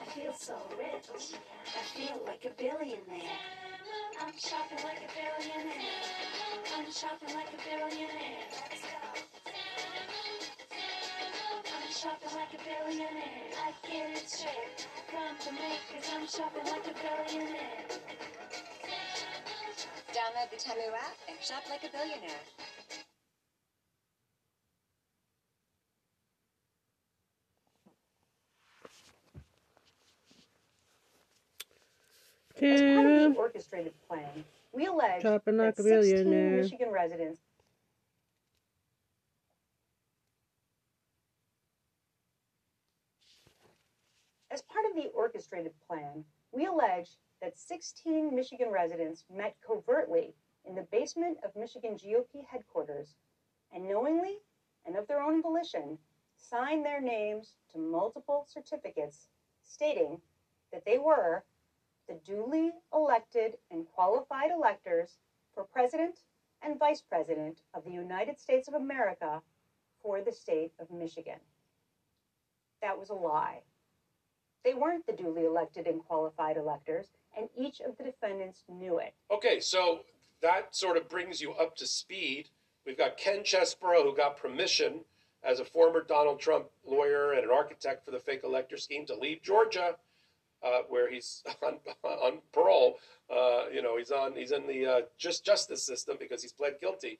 I feel so rich. I feel like a billionaire. I'm shopping like a billionaire. I'm shopping like a billionaire. I'm shopping like a billionaire. I get it straight. To me, cause I'm shopping like a billionaire. Download the Temu app and shop like a billionaire. As part of the orchestrated plan, we allege that 16. Michigan residents As part of the orchestrated plan, we allege that 16 Michigan residents met covertly in the basement of Michigan GOP headquarters and knowingly and of their own volition signed their names to multiple certificates stating that they were the duly elected and qualified electors for President and Vice President of the United States of America for the state of Michigan. That was a lie. They weren't the duly elected and qualified electors, and each of the defendants knew it. Okay, so that sort of brings you up to speed. We've got Ken Chesebro, who got permission as a former Donald Trump lawyer and an architect for the fake elector scheme to leave Georgia, uh, where he's on, on parole. Uh, you know, he's on he's in the uh, just justice system because he's pled guilty,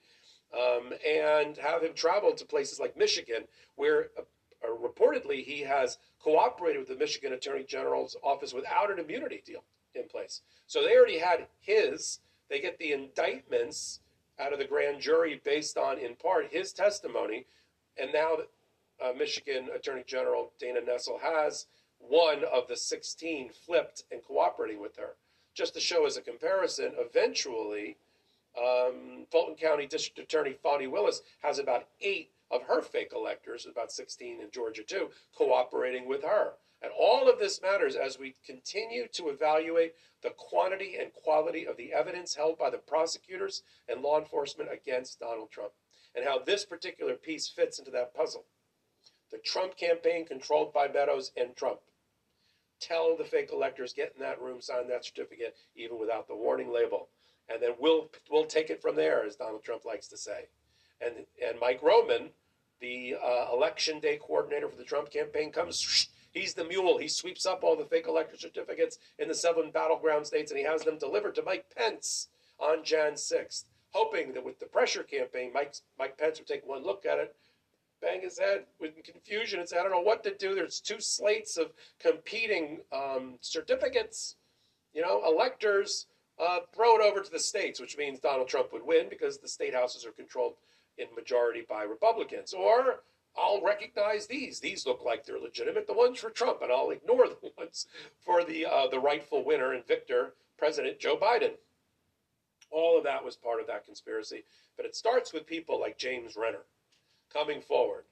um, and have him travel to places like Michigan, where uh, uh, reportedly he has cooperated with the Michigan Attorney General's office without an immunity deal in place. So they already had his. They get the indictments out of the grand jury based on, in part, his testimony. And now uh, Michigan Attorney General Dana Nessel has one of the 16 flipped and cooperating with her. Just to show as a comparison, eventually, um, Fulton County District Attorney Fani Willis has about eight of her fake electors, about 16 in Georgia too, cooperating with her. And all of this matters as we continue to evaluate the quantity and quality of the evidence held by the prosecutors and law enforcement against Donald Trump, and how this particular piece fits into that puzzle. The Trump campaign controlled by Meadows and Trump. Tell the fake electors, get in that room, sign that certificate, even without the warning label. And then we'll we'll take it from there, as Donald Trump likes to say. And and Mike Roman, the uh, election day coordinator for the Trump campaign, comes. He's the mule. He sweeps up all the fake elector certificates in the seven battleground states, and he has them delivered to Mike Pence on Jan 6th, hoping that with the pressure campaign, Mike Mike Pence would take one look at it bang his head with confusion and say, I don't know what to do. There's two slates of competing um, certificates, you know, electors. Uh, throw it over to the states, which means Donald Trump would win because the state houses are controlled in majority by Republicans. Or I'll recognize these. These look like they're legitimate, the ones for Trump, and I'll ignore the ones for the uh, the rightful winner and victor, President Joe Biden. All of that was part of that conspiracy, but it starts with people like James Renner coming forward,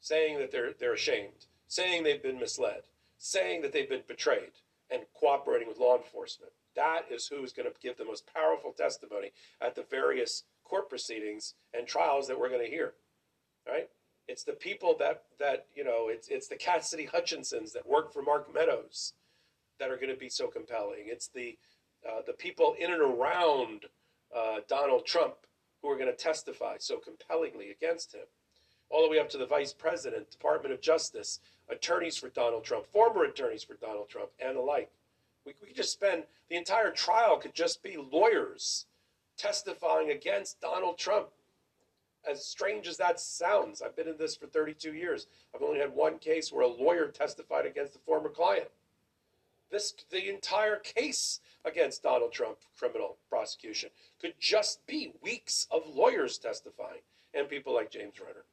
saying that they're they're ashamed, saying they've been misled, saying that they've been betrayed, and cooperating with law enforcement. That is who is going to give the most powerful testimony at the various court proceedings and trials that we're going to hear. Right? It's the people that that you know. It's it's the Cassidy Hutchinsons that work for Mark Meadows that are going to be so compelling. It's the uh, the people in and around uh, Donald Trump who are going to testify so compellingly against him, all the way up to the vice president, Department of Justice, attorneys for Donald Trump, former attorneys for Donald Trump, and the like. We, we could just spend the entire trial could just be lawyers testifying against Donald Trump. As strange as that sounds, I've been in this for 32 years. I've only had one case where a lawyer testified against a former client. This the entire case against Donald Trump criminal prosecution could just be weeks of lawyers testifying and people like James Renner.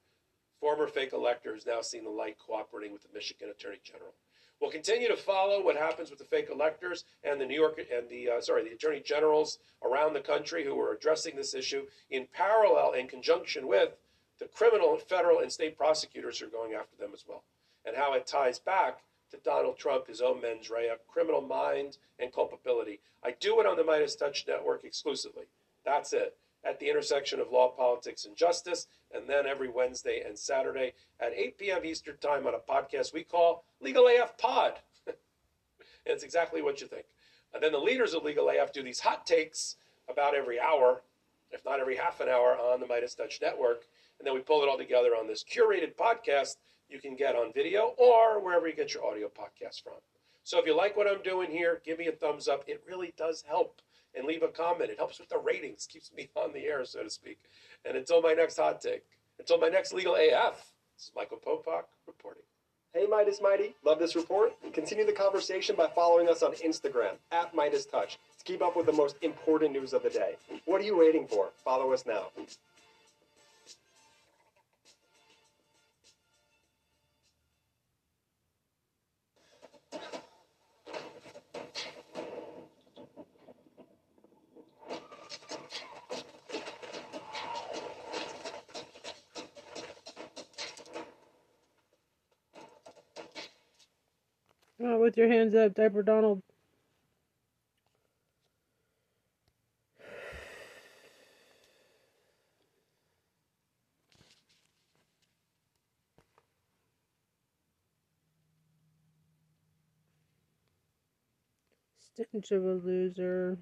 Former fake elector electors now seeing the light cooperating with the Michigan Attorney General. We'll continue to follow what happens with the fake electors and the New York and the uh, sorry the attorney generals around the country who are addressing this issue in parallel in conjunction with the criminal federal and state prosecutors who are going after them as well, and how it ties back to Donald Trump, his own mens rea, criminal mind, and culpability. I do it on the MeidasTouch Network exclusively. That's it. At the intersection of law, politics, and justice, and then every Wednesday and Saturday at 8 p.m. Eastern Time on a podcast we call Legal AF Pod. it's exactly what you think. And then the leaders of Legal AF do these hot takes about every hour, if not every half an hour, on the MeidasTouch Network. And then we pull it all together on this curated podcast you can get on video or wherever you get your audio podcast from. So if you like what I'm doing here, give me a thumbs up. It really does help. And leave a comment. It helps with the ratings, keeps me on the air, so to speak. And until my next hot take, until my next legal AF, this is Michael Popak reporting. Hey Meidas Mighty, love this report? Continue the conversation by following us on Instagram at MeidasTouch to keep up with the most important news of the day. What are you waiting for? Follow us now. With your hands up, Diaper Donald. Sticking to a loser.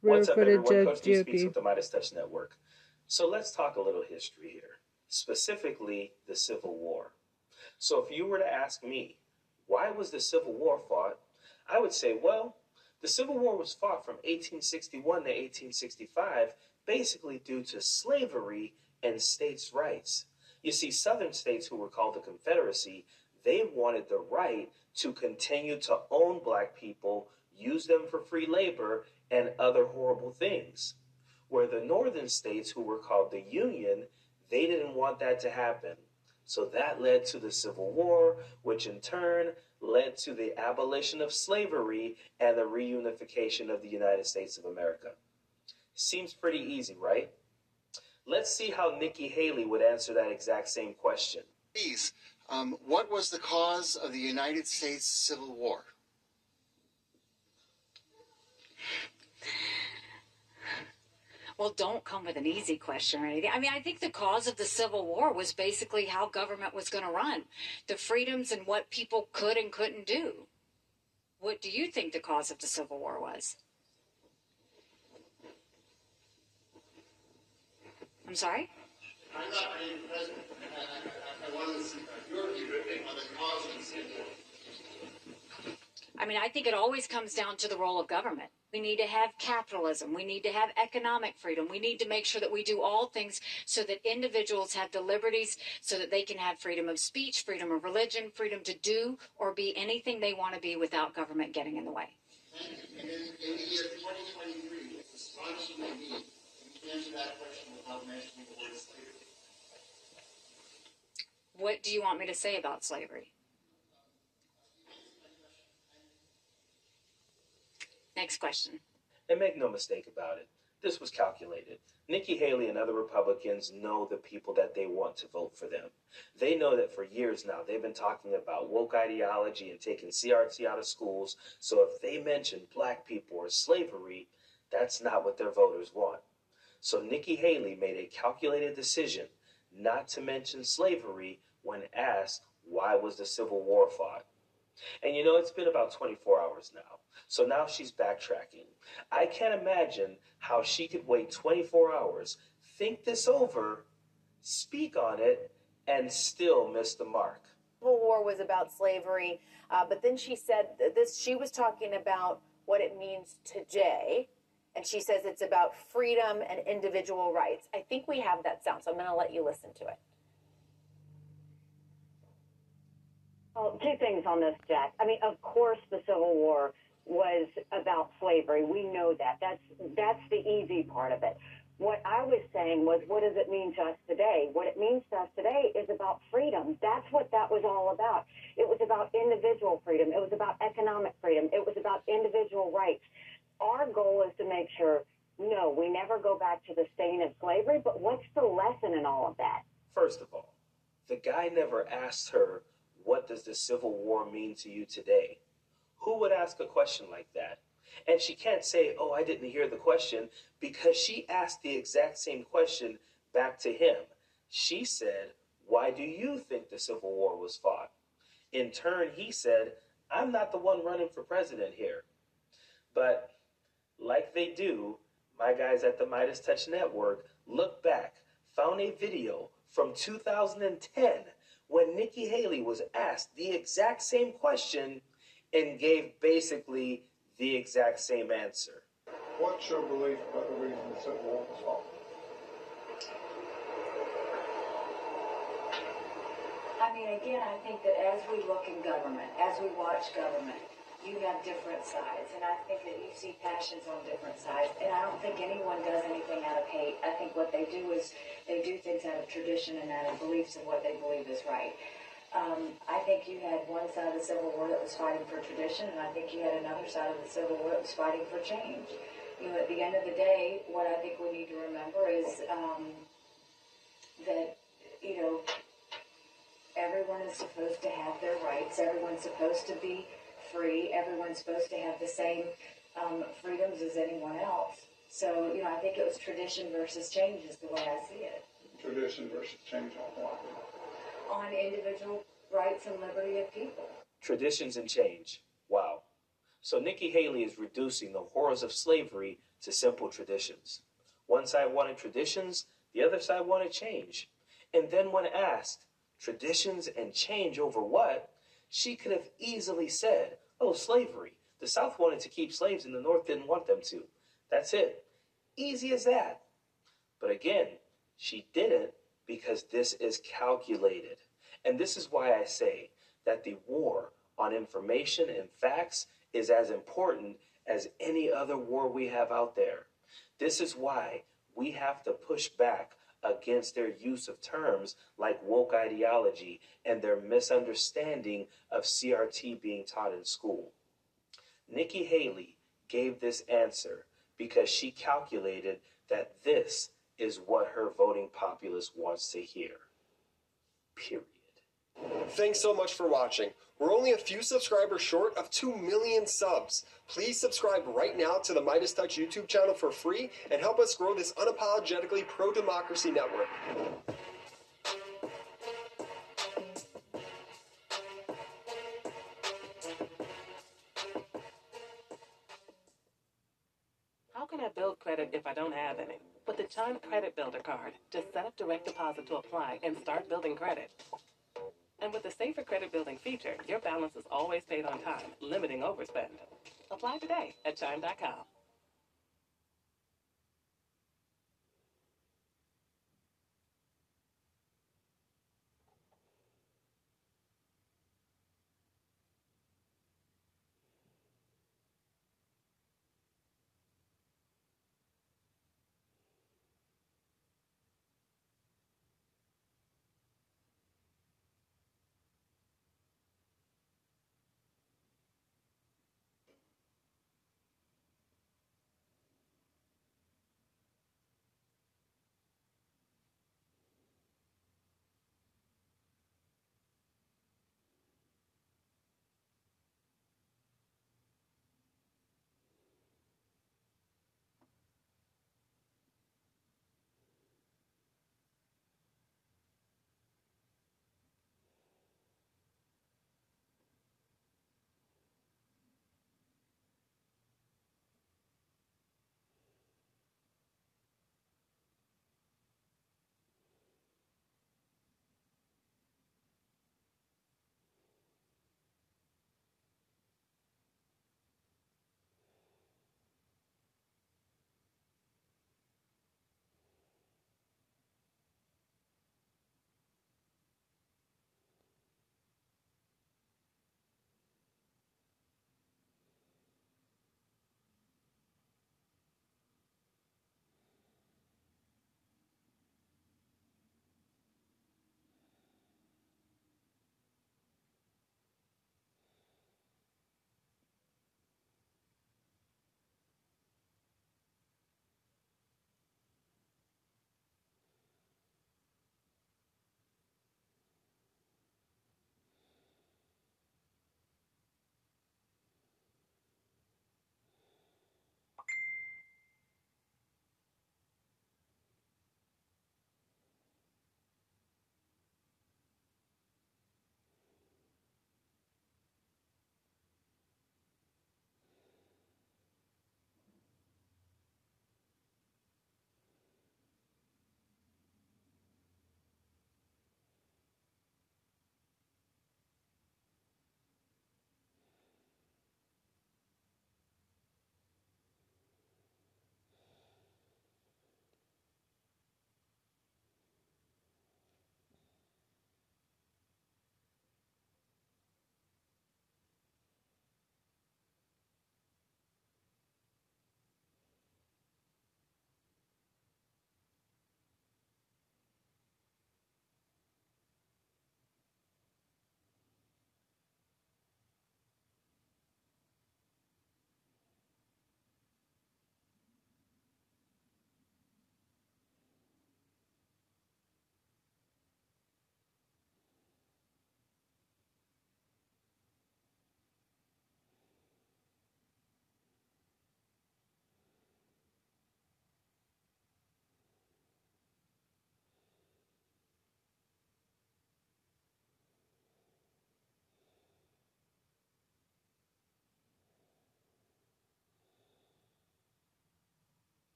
Real What's up, footage everyone? Coach D speaks with the MeidasTouch Network. So let's talk a little history here, specifically the Civil War. So if you were to ask me, why was the Civil War fought? I would say, well, the Civil War was fought from 1861 to 1865, basically due to slavery and states' rights. You see, Southern states, who were called the Confederacy, they wanted the right to continue to own black people use them for free labor, and other horrible things. Where the northern states, who were called the Union, they didn't want that to happen. So that led to the Civil War, which in turn led to the abolition of slavery and the reunification of the United States of America. Seems pretty easy, right? Let's see how Nikki Haley would answer that exact same question. Please, um, what was the cause of the United States Civil War? Well, don't come with an easy question or anything. I mean, I think the cause of the Civil War was basically how government was going to run, the freedoms and what people could and couldn't do. What do you think the cause of the Civil War was? I'm sorry? I'm not being president. I, I, I want to see your view on the cause of the Civil War. I mean, I think it always comes down to the role of government. We need to have capitalism. We need to have economic freedom. We need to make sure that we do all things so that individuals have the liberties so that they can have freedom of speech, freedom of religion, freedom to do or be anything they want to be without government getting in the way. And in, in the year 2023, it's astonishingly me. You answer that question without mentioning the word slavery. What do you want me to say about slavery? Next question. And make no mistake about it, this was calculated. Nikki Haley and other Republicans know the people that they want to vote for them. They know that for years now they've been talking about woke ideology and taking CRT out of schools. So if they mention black people or slavery, that's not what their voters want. So Nikki Haley made a calculated decision not to mention slavery when asked why was the Civil War fought. And you know, it's been about 24 hours now. So now she's backtracking. I can't imagine how she could wait 24 hours, think this over, speak on it, and still miss the mark. Civil War was about slavery, uh, but then she said this. She was talking about what it means today, and she says it's about freedom and individual rights. I think we have that sound, so I'm going to let you listen to it. Well, two things on this, Jack. I mean, of course, the Civil War was about slavery. We know that. That's that's the easy part of it. What I was saying was, what does it mean to us today? What it means to us today is about freedom. That's what that was all about. It was about individual freedom. It was about economic freedom. It was about individual rights. Our goal is to make sure, no, we never go back to the stain of slavery, but what's the lesson in all of that? First of all, the guy never asked her, What does the Civil War mean to you today? Who would ask a question like that? And she can't say, Oh, I didn't hear the question, because she asked the exact same question back to him. She said, Why do you think the Civil War was fought? In turn, he said, I'm not the one running for president here. But like they do, my guys at the MeidasTouch Network looked back, found a video from 2010 when Nikki Haley was asked the exact same question and gave basically the exact same answer. What's your belief about the reason the Civil War was fought? I mean, again, I think that as we look in government, as we watch government, you have different sides, and I think that you see passions on different sides. And I don't think anyone does anything out of hate. I think what they do is they do things out of tradition and out of beliefs of what they believe is right. Um, I think you had one side of the Civil War that was fighting for tradition, and I think you had another side of the Civil War that was fighting for change. You know, at the end of the day, what I think we need to remember is um, that, you know, everyone is supposed to have their rights. Everyone's supposed to be free. Everyone's supposed to have the same um, freedoms as anyone else. So, you know, I think it was tradition versus change is the way I see it. Tradition versus change on what? On individual rights and liberty of people. Traditions and change. Wow. So Nikki Haley is reducing the horrors of slavery to simple traditions. One side wanted traditions, the other side wanted change. And then when asked, traditions and change over what? She could have easily said, oh, slavery. The South wanted to keep slaves and the North didn't want them to. That's it. Easy as that. But again, she didn't because this is calculated. And this is why I say that the war on information and facts is as important as any other war we have out there. This is why we have to push back against their use of terms like woke ideology and their misunderstanding of CRT being taught in school. Nikki Haley gave this answer because she calculated that this is what her voting populace wants to hear. Period. Thanks so much for watching. We're only a few subscribers short of 2 million subs. Please subscribe right now to the MeidasTouch YouTube channel for free and help us grow this unapologetically pro democracy network. How can I build credit if I don't have any? With the Chime Credit Builder card, just set up direct deposit to apply and start building credit. And with the Safer Credit Building feature, your balance is always paid on time, limiting overspend. Apply today at Chime.com.